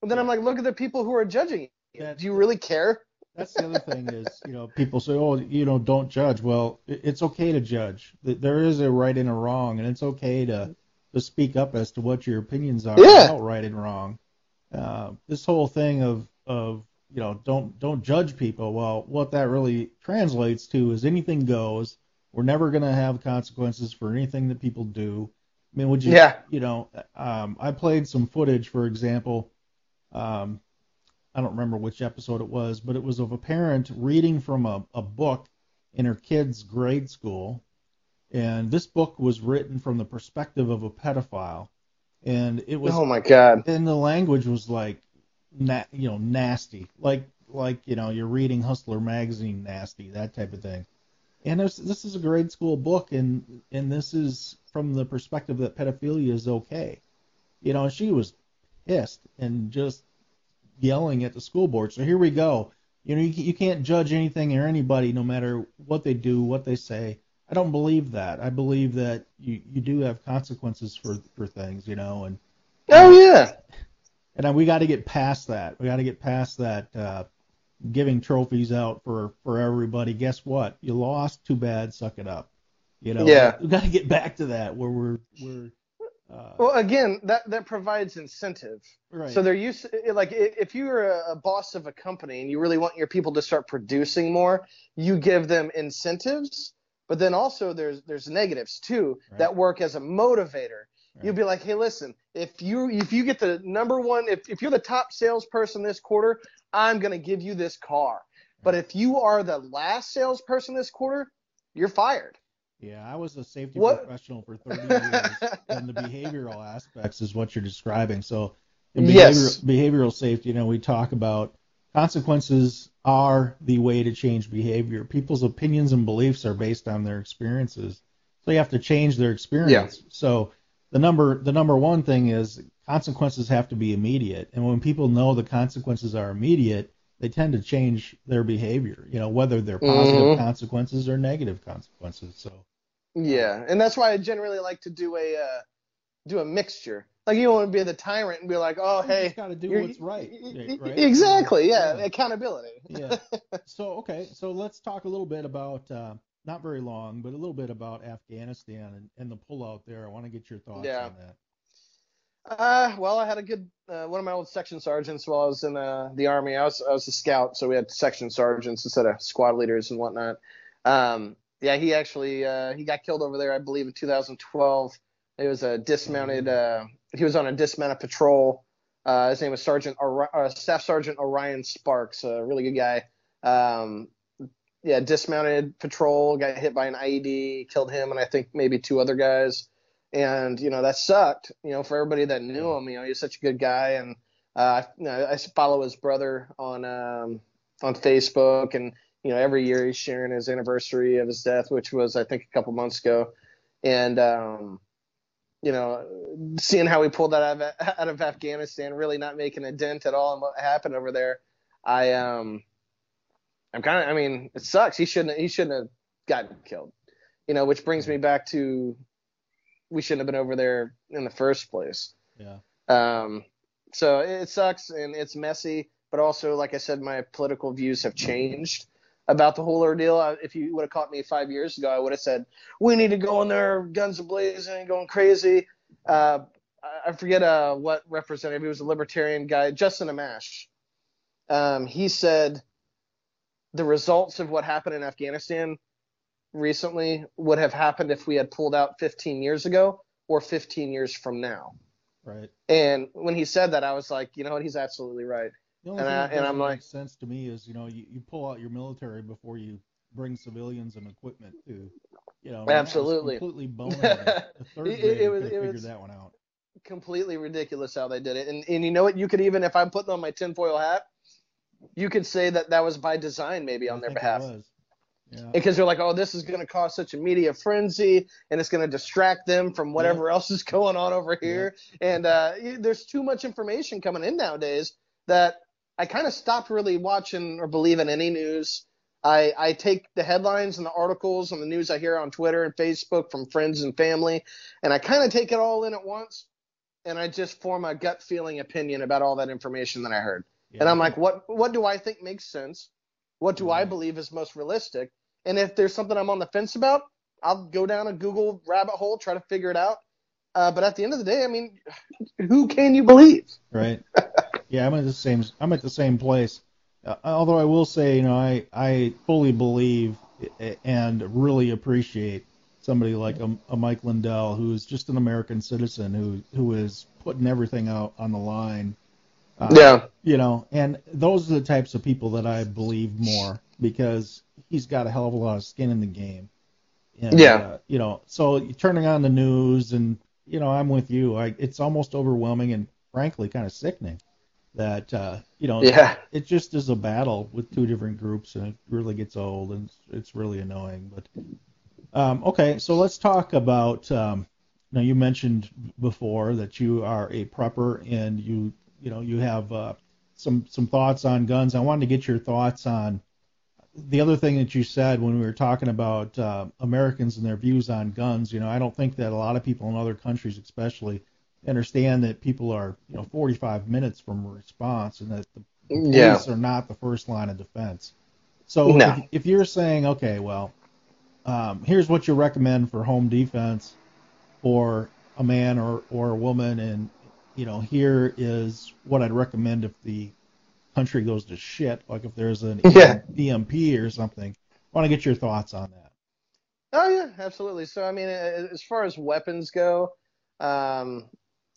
but then I'm like, look at the people who are judging you. That- Do you really care? That's the other thing is, you know, people say, oh, you know, don't judge. Well, it's okay to judge. There is a right and a wrong, and it's okay to to speak up as to what your opinions are Yeah. about right and wrong. Uh, this whole thing of of you know, don't don't judge people. Well, what that really translates to is anything goes. We're never gonna have consequences for anything that people do. I mean, would you? Yeah. You know, um, I played some footage, for example. Um, I don't remember which episode it was, but it was of a parent reading from a, a book in her kid's grade school. And this book was written from the perspective of a pedophile. And it was Oh my God. and the language was like, na- you know, nasty, like like you know, you're reading Hustler magazine, nasty, that type of thing. And this this is a grade school book, and and this is from the perspective that pedophilia is okay. You know, she was pissed and just yelling at the school board. So here we go. You know, you, you can't judge anything or anybody no matter what they do, what they say. I don't believe that. I believe that you, you do have consequences for, for things, you know, and Oh yeah. and we got to get past that. We got to get past that uh, giving trophies out for for everybody. Guess what? You lost. Too bad. Suck it up. You know. Yeah. We got to get back to that where we're we're. Uh, Well, again, that that provides incentive. right. So they're used to, like if you're a, a boss of a company and you really want your people to start producing more, you give them incentives, but then also there's there's negatives too Right. that work as a motivator. Right. You'd be like, hey, listen, if you if you get the number one, if if you're the top salesperson this quarter, I'm gonna give you this car. But if you are the last salesperson this quarter, you're fired. Yeah, I was a safety What- professional for 30 years, and the behavioral aspects is what you're describing. So, in behavioral, Yes. behavioral safety, you know, we talk about consequences are the way to change behavior. People's opinions and beliefs are based on their experiences, so you have to change their experience. Yeah. So, the number the number one thing is consequences have to be immediate, and when people know the consequences are immediate, they tend to change their behavior. You know, whether they're positive Mhm. consequences or negative consequences. So. Yeah, and that's why I generally like to do a uh, do a mixture. Like you don't want to be the tyrant and be like, oh You hey, just gotta do what's right. y- yeah, y- right? Exactly, yeah, Yeah. accountability. yeah. *laughs* So okay, so let's talk a little bit about uh, not very long, but a little bit about Afghanistan and, and the pullout there. I want to get your thoughts Yeah. on that. Uh, well, I had a good uh, one of my old section sergeants while I was in uh, the army. I was I was a scout, so we had section sergeants instead of squad leaders and whatnot. Um, yeah, he actually uh, he got killed over there, I believe, in 2012. It was a dismounted. Uh, he was on a dismounted patrol. Uh, his name was Sergeant uh, Staff Sergeant Orion Sparks, a really good guy. Um, yeah, dismounted patrol, got hit by an IED, killed him, and I think maybe two other guys and you know that sucked. You know, for everybody that knew him, you know, he's such a good guy, and uh, you know, I follow his brother on um, on Facebook, and you know, every year he's sharing his anniversary of his death, which was I think a couple months ago, and um, you know, seeing how he pulled that out of, out of Afghanistan, really not making a dent at all in what happened over there, I um, I'm kind of, I mean, it sucks. He shouldn't he shouldn't have gotten killed, you know, which brings me back to we shouldn't have been over there in the first place. Yeah. Um, so it sucks and it's messy, but also, like I said, my political views have changed about the whole ordeal. I- If you would have caught me five years ago, I would have said we need to go in there, guns blazing, going crazy. Uh, I- I forget uh, what representative. He was a libertarian guy, Justin Amash. Um, he said the results of what happened in Afghanistan recently would have happened if we had pulled out 15 years ago or 15 years from now. Right. And when he said that, I was like, you know what? He's absolutely right. The only And thing I, that and I'm like- sense to me is, you know, you, you pull out your military before you bring civilians and equipment to, you know, I mean, that was Absolutely. completely *laughs* boneheaded. A third It- grader it was- it was- that one out. Completely ridiculous how they did it. And and you know what? You could even, if I'm putting on my tinfoil hat, you could say that that was by design, maybe on I their behalf. Yeah. because they're like, oh, this is going to cause such a media frenzy, and it's going to distract them from whatever else is *laughs* going on over here. And uh, there's too much information coming in nowadays that I kind of stopped really watching or believing any news. I, I take the headlines and the articles and the news I hear on Twitter and Facebook from friends and family, and I kind of take it all in at once, and I just form a gut feeling opinion about all that information that I heard. Yeah, And I'm like, what what do I think makes sense? What do I believe is most realistic? And if there's something I'm on the fence about, I'll go down a Google rabbit hole, try to figure it out. Uh, but at the end of the day, I mean, who can you believe? Right. *laughs* yeah, I'm at the same. I'm at the same place. Uh, although I will say, you know, I I fully believe and really appreciate somebody like a, a Mike Lindell, who is just an American citizen who who is putting everything out on the line. Uh, Yeah. You know, and those are the types of people that I believe more because he's got a hell of a lot of skin in the game. And, Yeah. Uh, you know, so you're turning on the news and you know, I'm with you. I it's almost overwhelming and frankly kind of sickening. That uh, you know Yeah. it just is a battle with two different groups, and it really gets old and it's, it's really annoying. But um, okay, so let's talk about. Um, now you mentioned before that you are a prepper and you you know you have uh, some some thoughts on guns. I wanted to get your thoughts on the other thing that you said when we were talking about uh, Americans and their views on guns. You know, I don't think that a lot of people in other countries, especially, understand that people are you know 45 minutes from a response and that the police Yeah. are not the first line of defense. So No. if, if you're saying, okay, well, um, here's what you recommend for home defense for a man or, or a woman, and you know, here is what I'd recommend if the country goes to shit, like if there's an Yeah. EMP or something. I want to get your thoughts on that. Oh yeah, absolutely. So I mean, as far as weapons go, um,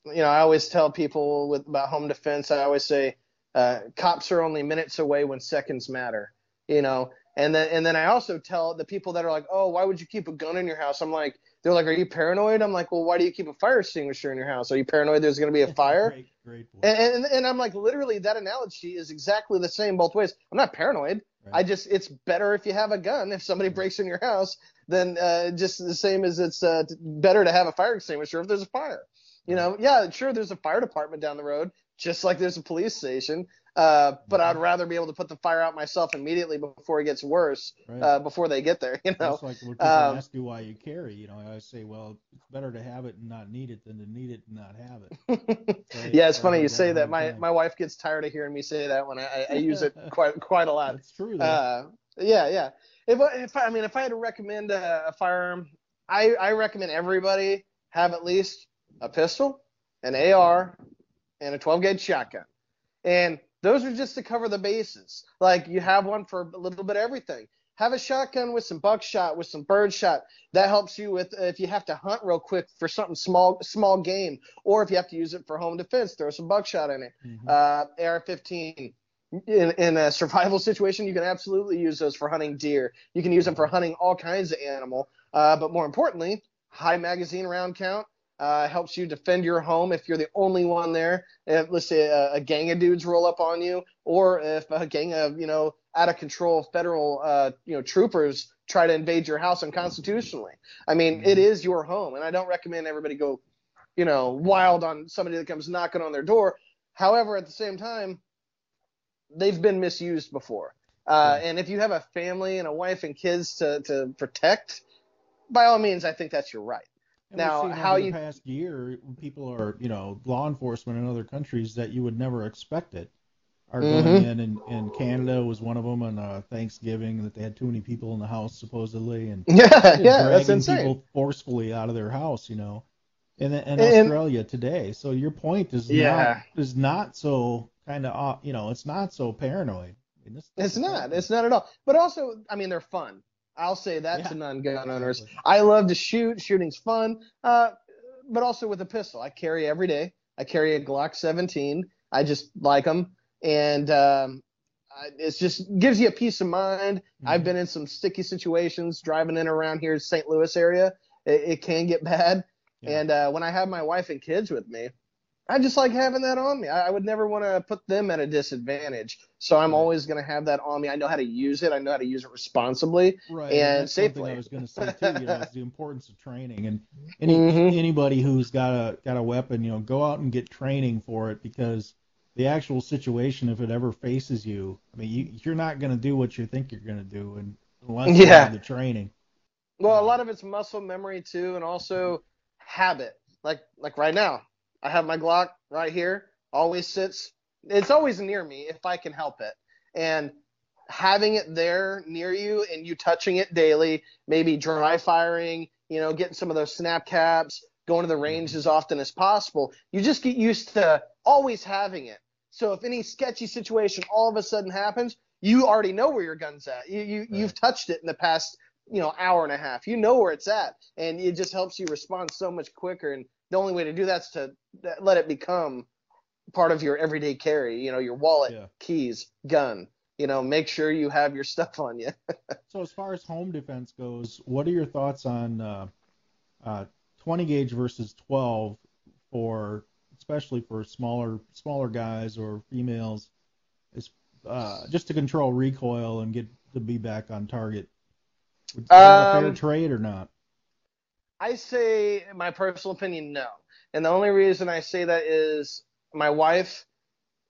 you know, I always tell people with about home defense. I always say, uh, cops are only minutes away when seconds matter. You know, and then and then I also tell the people that are like, oh, why would you keep a gun in your house? I'm like, they're like, are you paranoid? I'm like, well, why do you keep a fire extinguisher in your house? Are you paranoid there's going to be a *laughs* fire? Great, great. And, and and I'm like, literally, that analogy is exactly the same both ways. I'm not paranoid. Right. I just, it's better if you have a gun. If somebody breaks in your house, then uh, just the same as it's uh, better to have a fire extinguisher if there's a fire. You know, yeah, sure, there's a fire department down the road, just like there's a police station. Uh, but I'd rather be able to put the fire out myself immediately before it gets worse, Right. uh, before they get there. You know, Just like when people um, ask you why you carry, you know, I always say, well, it's better to have it and not need it than to need it and not have it. *laughs* So, yeah, it's funny you say that. My time. my wife gets tired of hearing me say that when I, I, use it *laughs* quite quite a lot. That's true. Uh, yeah, yeah. If I- if I, I mean if I had to recommend a, a firearm, I I recommend everybody have at least a pistol, an AR, and a 12 gauge shotgun. And those are just to cover the bases. Like you have one for a little bit of everything. Have a shotgun with some buckshot, with some birdshot. That helps you with if you have to hunt real quick for something small, small game, or if you have to use it for home defense, throw some buckshot in it. Mhm. Uh, AR-15. In, in a survival *laughs* situation, you can absolutely use those for hunting deer. You can use them for hunting all kinds of animal. Uh, but more importantly, high magazine round count uh, helps you defend your home if you're the only one there. If let's say a, a gang of dudes roll up on you, or if a gang of you know out of control federal uh, you know troopers try to invade your house unconstitutionally. I mean, it is your home, and I don't recommend everybody go you know wild on somebody that comes knocking on their door. However, at the same time, they've been misused before. Uh, and if you have a family and a wife and kids to, to protect, by all means, I think that's your right. And now, how you- the past year, people are, you know, law enforcement in other countries that you would never expect it are going Mhm. in, and, and Canada was one of them on uh, Thanksgiving that they had too many people in the house supposedly, and *laughs* Yeah, yeah, that's insane. people forcefully out of their house, you know. And and And- Australia today. So your point is Yeah. not is not so kind of you know it's not so paranoid. I mean, this, It's not. It's not at all. But also, I mean, they're fun. I'll say that Yeah, to non-gun owners. I love to shoot. Shooting's fun. Uh, but also with a pistol, I carry every day. I carry a Glock 17. I just like them, and um, I, it's just gives you a peace of mind. Mm-hmm. I've been in some sticky situations driving in around here, St. Louis area. It, it can get bad, Yeah. and uh, when I have my wife and kids with me, I just like having that on me. I, I would never want to put them at a disadvantage. So I'm Right. always going to have that on me. I know how to use it. I know how to use it responsibly. Right, and thing safely. I was going to say too. You know, is the importance of training, and any Mhm. anybody who's got a got a weapon, you know, go out and get training for it because the actual situation, if it ever faces you, I mean, you you're not going to do what you think you're going to do, and unless you Yeah. have the training. Well, a lot of it's muscle memory too, and also habit. Like like right now, I have my Glock right here. Always sits. It's always near me if I can help it. And having it there near you and you touching it daily, maybe dry firing, you know, getting some of those snap caps, going to the range as often as possible. You just get used to always having it. So if any sketchy situation all of a sudden happens, you already know where your gun's at. You you you've touched it in the past you know hour and a half. You know where it's at, and it just helps you respond so much quicker. And the only way to do that's to let it become part of your everyday carry. You know, your wallet, Yeah. keys, gun. You know, make sure you have your stuff on you. *laughs* So as far as home defense goes, what are your thoughts on uh, uh, 20 gauge versus 12 for especially for smaller smaller guys or females, is uh, just to control recoil and get to be back on target. Is that a fair Um, trade or not? I say, in my personal opinion, no. And the only reason I say that is my wife,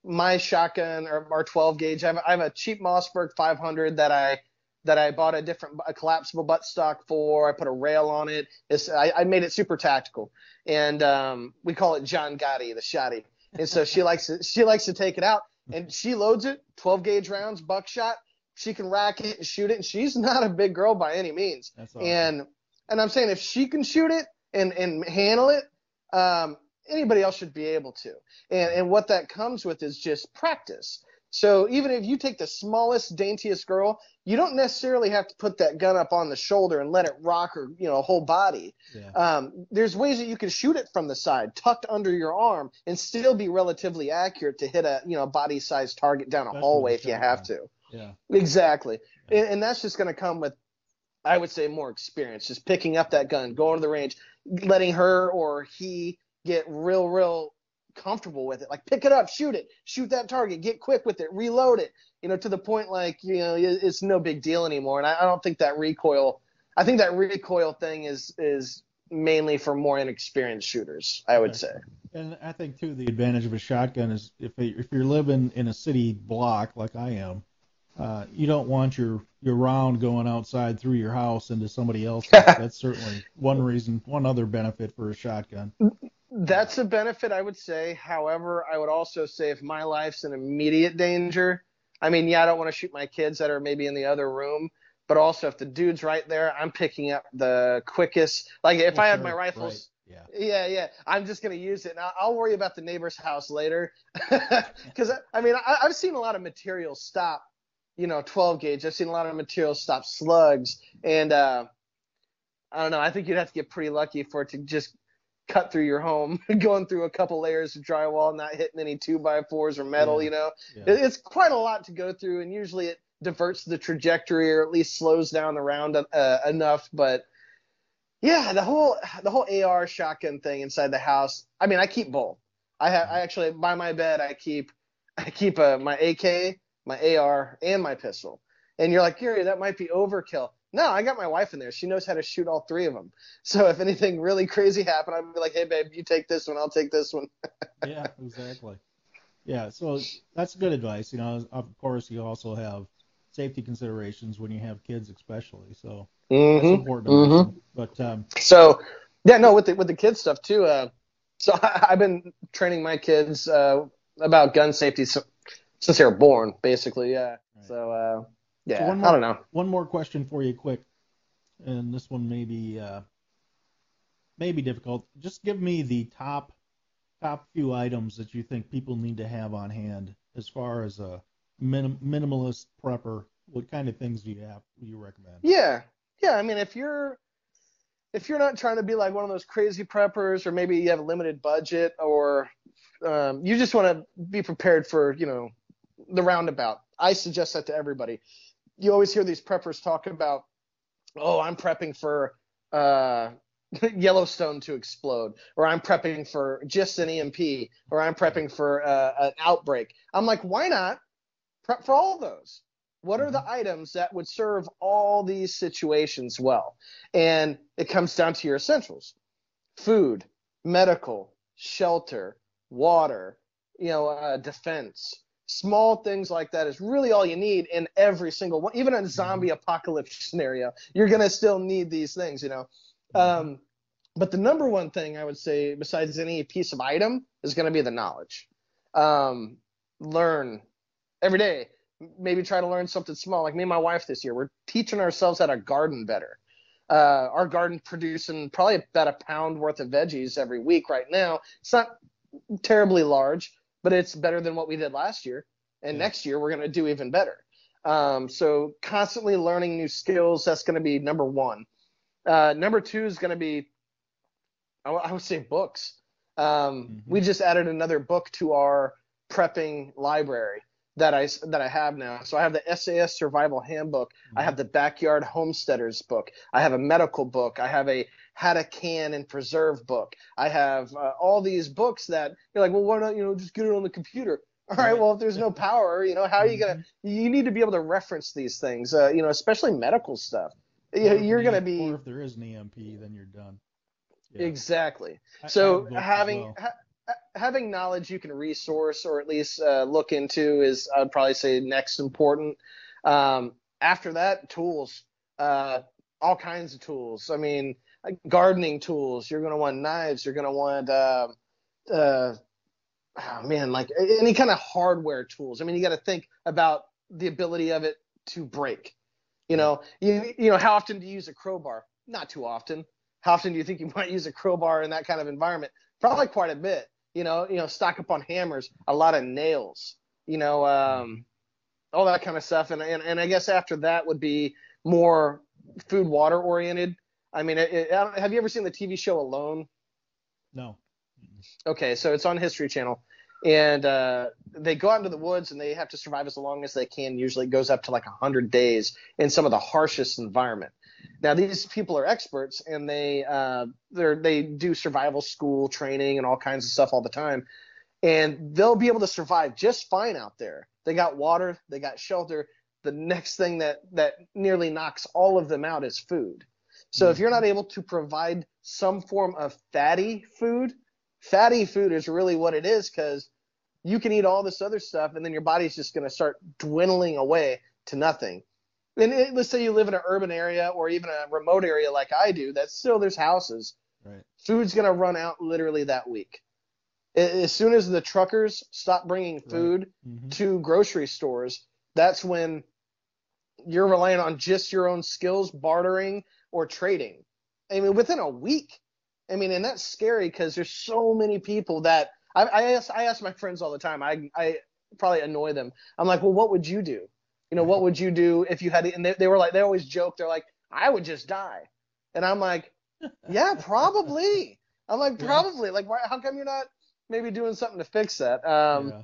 my shotgun or our 12 gauge. I have, I have a cheap Mossberg 500 that I that I bought a different a collapsible buttstock for. I put a rail on it. It's, I, I made it super tactical, and um, we call it John Gotti, the shotty. And so she *laughs* likes to, she likes to take it out, and she loads it 12 gauge rounds, buckshot. She can rack it and shoot it, and she's not a big girl by any means. That's awesome. And and I'm saying if she can shoot it and and handle it, um, anybody else should be able to. And and what that comes with is just practice. So even if you take the smallest, daintiest girl, you don't necessarily have to put that gun up on the shoulder and let it rock her, you know, whole body. Yeah. Um, there's ways that you can shoot it from the side, tucked under your arm, and still be relatively accurate to hit a, you know, body-sized target down a Especially hallway if you have to. yeah. Exactly. And, and that's just going to come with, I would say, more experience. Just picking up that gun, going to the range, letting her or he get real, real comfortable with it. Like pick it up, shoot it, shoot that target, get quick with it, reload it. You know, to the point like you know it's no big deal anymore. And I, I don't think that recoil. I think that recoil thing is is mainly for more inexperienced shooters. I would Okay. say. And I think too the advantage of a shotgun is if if you're living in a city block like I am, uh, you don't want your your round going outside through your house into somebody else's. *laughs* That's certainly one reason, one other benefit for a shotgun. That's a benefit, I would say. However, I would also say if my life's in immediate danger, I mean, yeah, I don't want to shoot my kids that are maybe in the other room, but also if the dude's right there, I'm picking up the quickest. Like if Oh, I have my rifles, right, yeah, yeah, I'm just gonna use it. And I'll, I'll worry about the neighbor's house later, *laughs* because I mean, I, I've seen a lot of material stop, you know, 12 gauge. I've seen a lot of material stop slugs, and uh, I don't know. I think you'd have to get pretty lucky for it to just cut through your home, *laughs* going through a couple layers of drywall, not hitting any two by fours or metal. Yeah, You know, yeah. It- it's quite a lot to go through, and usually it diverts the trajectory or at least slows down the round uh, enough. But yeah, the whole the whole AR shotgun thing inside the house. I mean, I keep both. I have I actually by my bed I keep I keep uh, my AK, my AR, and my pistol. And you're like, Gary, that might be overkill. No, I got my wife in there. She knows how to shoot all three of them. *laughs* So if anything really crazy happened, I'd be like, hey, babe, you take this one, I'll take this one. *laughs* yeah, exactly. Yeah, so that's good advice. You know, of course, you also have safety considerations when you have kids, especially. So Mm-hmm. important. To Mhm. But um, So yeah, no, with the with the kids stuff too. Uh, so *laughs* I, I've been training my kids uh, about gun safety so, since they were born, basically. Yeah. Right. So uh, yeah, So one I don't know. one more question for you, quick, and this one may be uh, may be difficult. Just give me the top top few items that you think people need to have on hand as far as a minim- minimalist prepper. What kind of things do you have? Do you recommend? Yeah, yeah. I mean, if you're if you're not trying to be like one of those crazy preppers, or maybe you have a limited budget, or um, you just want to be prepared for you know the roundabout, I suggest that to everybody. You always hear these preppers talk about, oh, I'm prepping for uh, *laughs* Yellowstone to explode, or I'm prepping for just an EMP, or I'm prepping for uh, an outbreak. I'm like, why not prep for all of those? What are the items that would serve all these situations well? And it comes down to your essentials food, medical, shelter, water, you know, uh, defense. Small things like that is really all you need in every single one. Even in a zombie apocalypse *laughs* scenario, you're going to still need these things, you know. Um, but the number one thing I would say, besides any piece of item, is going to be the knowledge. Um, learn every day maybe try to learn something small. Like me and my wife this year, we're teaching ourselves how to garden better. Uh, our garden producing probably about a pound worth of veggies every week right now. It's not terribly large, but it's better than what we did last year. And Yeah. next year we're going to do even better. Um, so constantly learning new skills. That's going to be number one. Uh, number two is going to be, I, w- I would say books. Um, Mhm. We just added another book to our prepping library that I that I have now. So I have the SAS Survival Handbook. I have the Backyard Homesteaders book. I have a medical book. I have a How to Can and Preserve book. I have uh, all these books that you're like, well, why not you know just get it on the computer? *laughs* All right, well, if there's no power, you know, how are you gonna? You need to be able to reference these things, uh, you know, especially medical stuff. Or You're gonna be Or if there is an EMP, then you're done. Yeah. Exactly. I- I So as having well. ha- having knowledge you can resource or at least uh, look into is I'd probably say next important. Um, after that, tools, uh, all kinds of tools. I mean, gardening tools. You're gonna want knives. You're gonna want uh, uh, oh man, like any kind of hardware tools. I mean, you got to think about the ability of it to break. You know, you you know, how often do you use a crowbar? Not too often. How often do you think you *laughs* might use a crowbar in that kind of environment? Probably quite a bit. You know, you know, stock up on hammers, a lot of nails. You know, um, all that kind of stuff. And and, and I guess after that would be more food water oriented. I mean, it, it, I don't- have you ever seen the TV show Alone? No. Okay, so it's on History Channel, and uh, they go out into the woods and they have to survive as long as they can. Usually, it goes up to like hundred days in some of the harshest environment. Now, these people are experts, and they uh, they they do survival school training and all kinds of stuff all the time, and they'll be able to survive just fine out there. They got water, they got shelter. The next thing that that nearly knocks all of them out is food. So if you're not able to provide some form of fatty food, fatty food is really what it is because you can eat all this other stuff and then your body's just going to start dwindling away to nothing. And it, let's say you live in an urban area or even a remote area like I do, that's still there's houses. Right. Food's going to run out literally that week. As soon as the truckers stop bringing food Mhm. to grocery stores, that's when you're relying on just your own skills, bartering or trading. I mean, within a week. I mean, and that's scary because there's so many people that I, I ask. I ask my friends all the time. I I probably annoy them. I'm like, well, what would you do? You know, what would you do if you had? And they, they were like, they always joke. They're like, I would just die. And I'm like, yeah, *laughs* probably. I'm like, probably. Like, why, how come you're not maybe doing something to fix that? Um, yeah.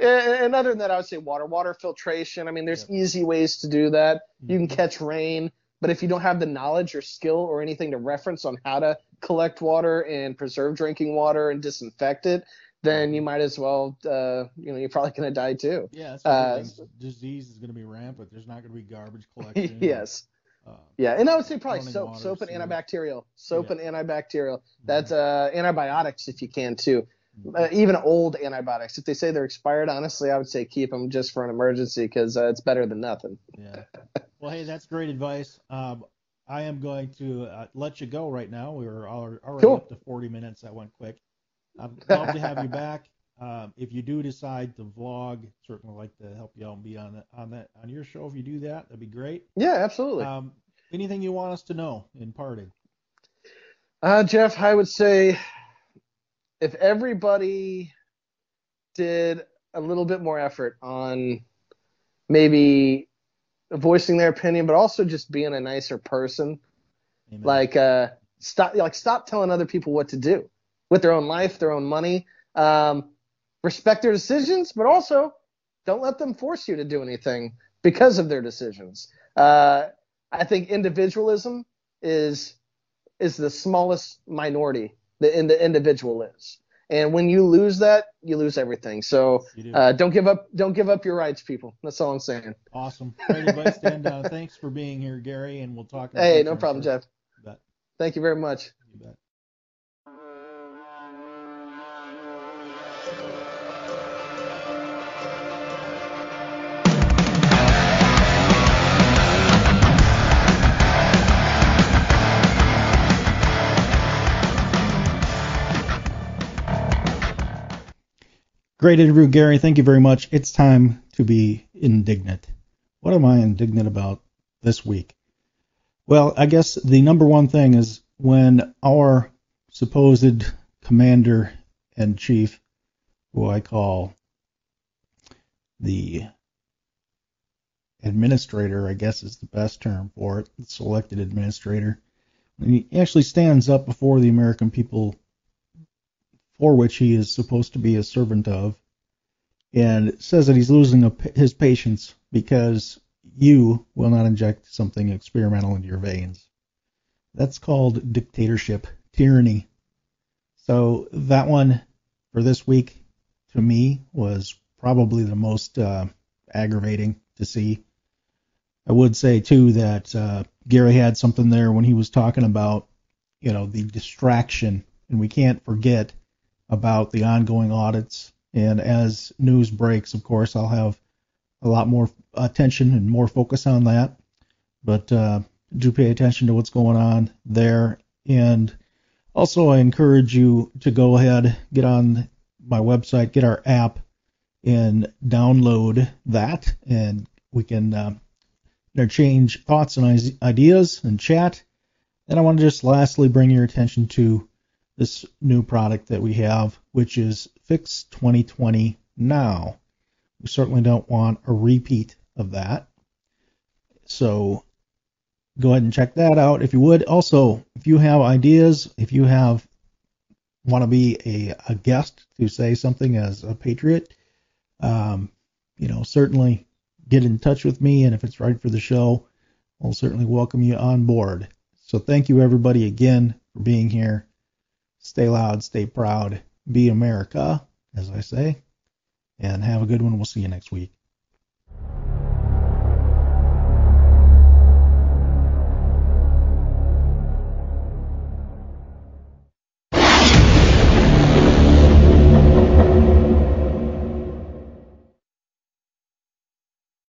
and and other than that, I would say water, water filtration. I mean, there's easy ways to do that. You Mm-hmm. can catch rain, but if you don't have the knowledge or skill or anything to reference on how to collect water and preserve drinking water and disinfect it, then you might as well, uh, you know, you're probably gonna die too. Yeah, that's Uh. Disease is going to be rampant. There's not going to be garbage *laughs* collection. yes. Uh, Yeah, and I would say probably soap, water, soap and antibacterial, soap Yeah. Mm-hmm. and antibacterial. That's uh, antibiotics if you can too. Uh, even old antibiotics, if they say they're expired, honestly, I would say keep them just for an emergency because uh, it's better than nothing. yeah. *laughs* Well, hey, that's great advice. Um, I am going to uh, let you go right now. We were al- already Cool. up to 40 minutes. That went quick. I'd love to have you back. Um, if you do decide to vlog, certainly like to help you out and be on that on that on your show. If you do that, that'd be great. Yeah, absolutely. Um, anything you want us to know in parting? Uh, Jeff, I would say if everybody did a little bit more effort on maybe voicing their opinion, but also just being a nicer person, Amen. like uh, stop, like stop telling other people what to do with their own life, their own money. Um, respect their decisions, but also don't let them force you to do anything because of their decisions. Uh, I think individualism is is the smallest minority that in the individual is. And when you lose that, you lose everything. So uh, don't give up don't give up your rights, people. That's all I'm saying. awesome. Dan. Uh, thanks for being here, Gary, and we'll talk. Hey, no problem. Jeff. Thank you very much. You Great interview, Gary. Thank you very much. It's time to be indignant. What am I indignant about this week? Well, I guess the number one thing is when our supposed commander in chief, who I call the administrator, I guess is the best term for it, the selected administrator, he actually stands up before the American people for which he is supposed to be a servant of, and says that he's losing a, his patience because you will not inject something experimental into your veins. That's called dictatorship, tyranny. So that one for this week to me was probably the most uh, aggravating to see. I would say too that uh, Gary had something there when he was talking about, you know, the distraction, and we can't forget about the ongoing audits. And as news breaks, of course, I'll have a lot more attention and more focus on that. But uh, do pay attention to what's going on there. And also, I encourage you to go ahead, get on my website, get our app, and download that, and we can uh, interchange thoughts and ideas and chat. And I want to just lastly bring your attention to this new product that we have, which is Fix 2020 Now. We certainly don't want a repeat of that. So go ahead and check that out if you would. Also, if you have ideas, if you have want to be a, a guest to say something as a patriot, um, you know, certainly get in touch with me, and if it's right for the show, I'll certainly welcome you on board. So thank you everybody again for being here. Stay loud, stay proud, be America, as I say, and have a good one. We'll see you next week.